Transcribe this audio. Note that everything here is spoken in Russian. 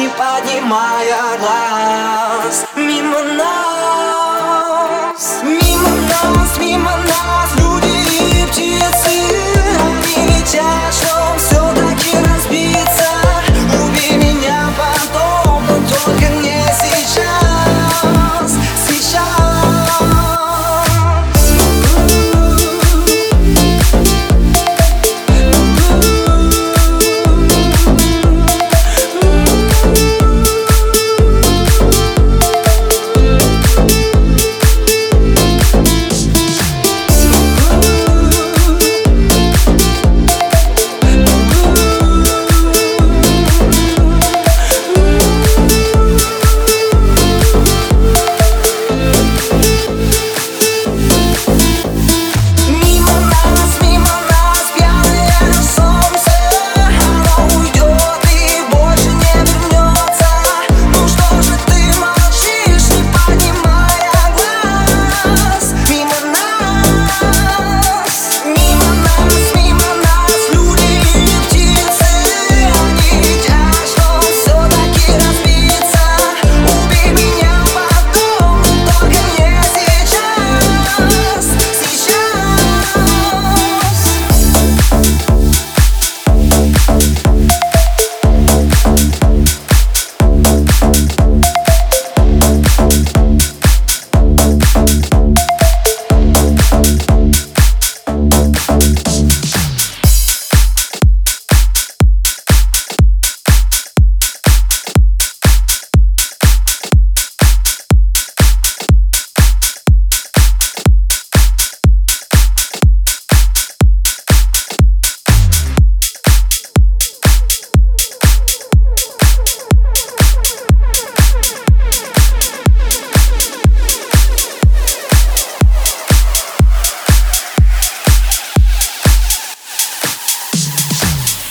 не поднимая глаз.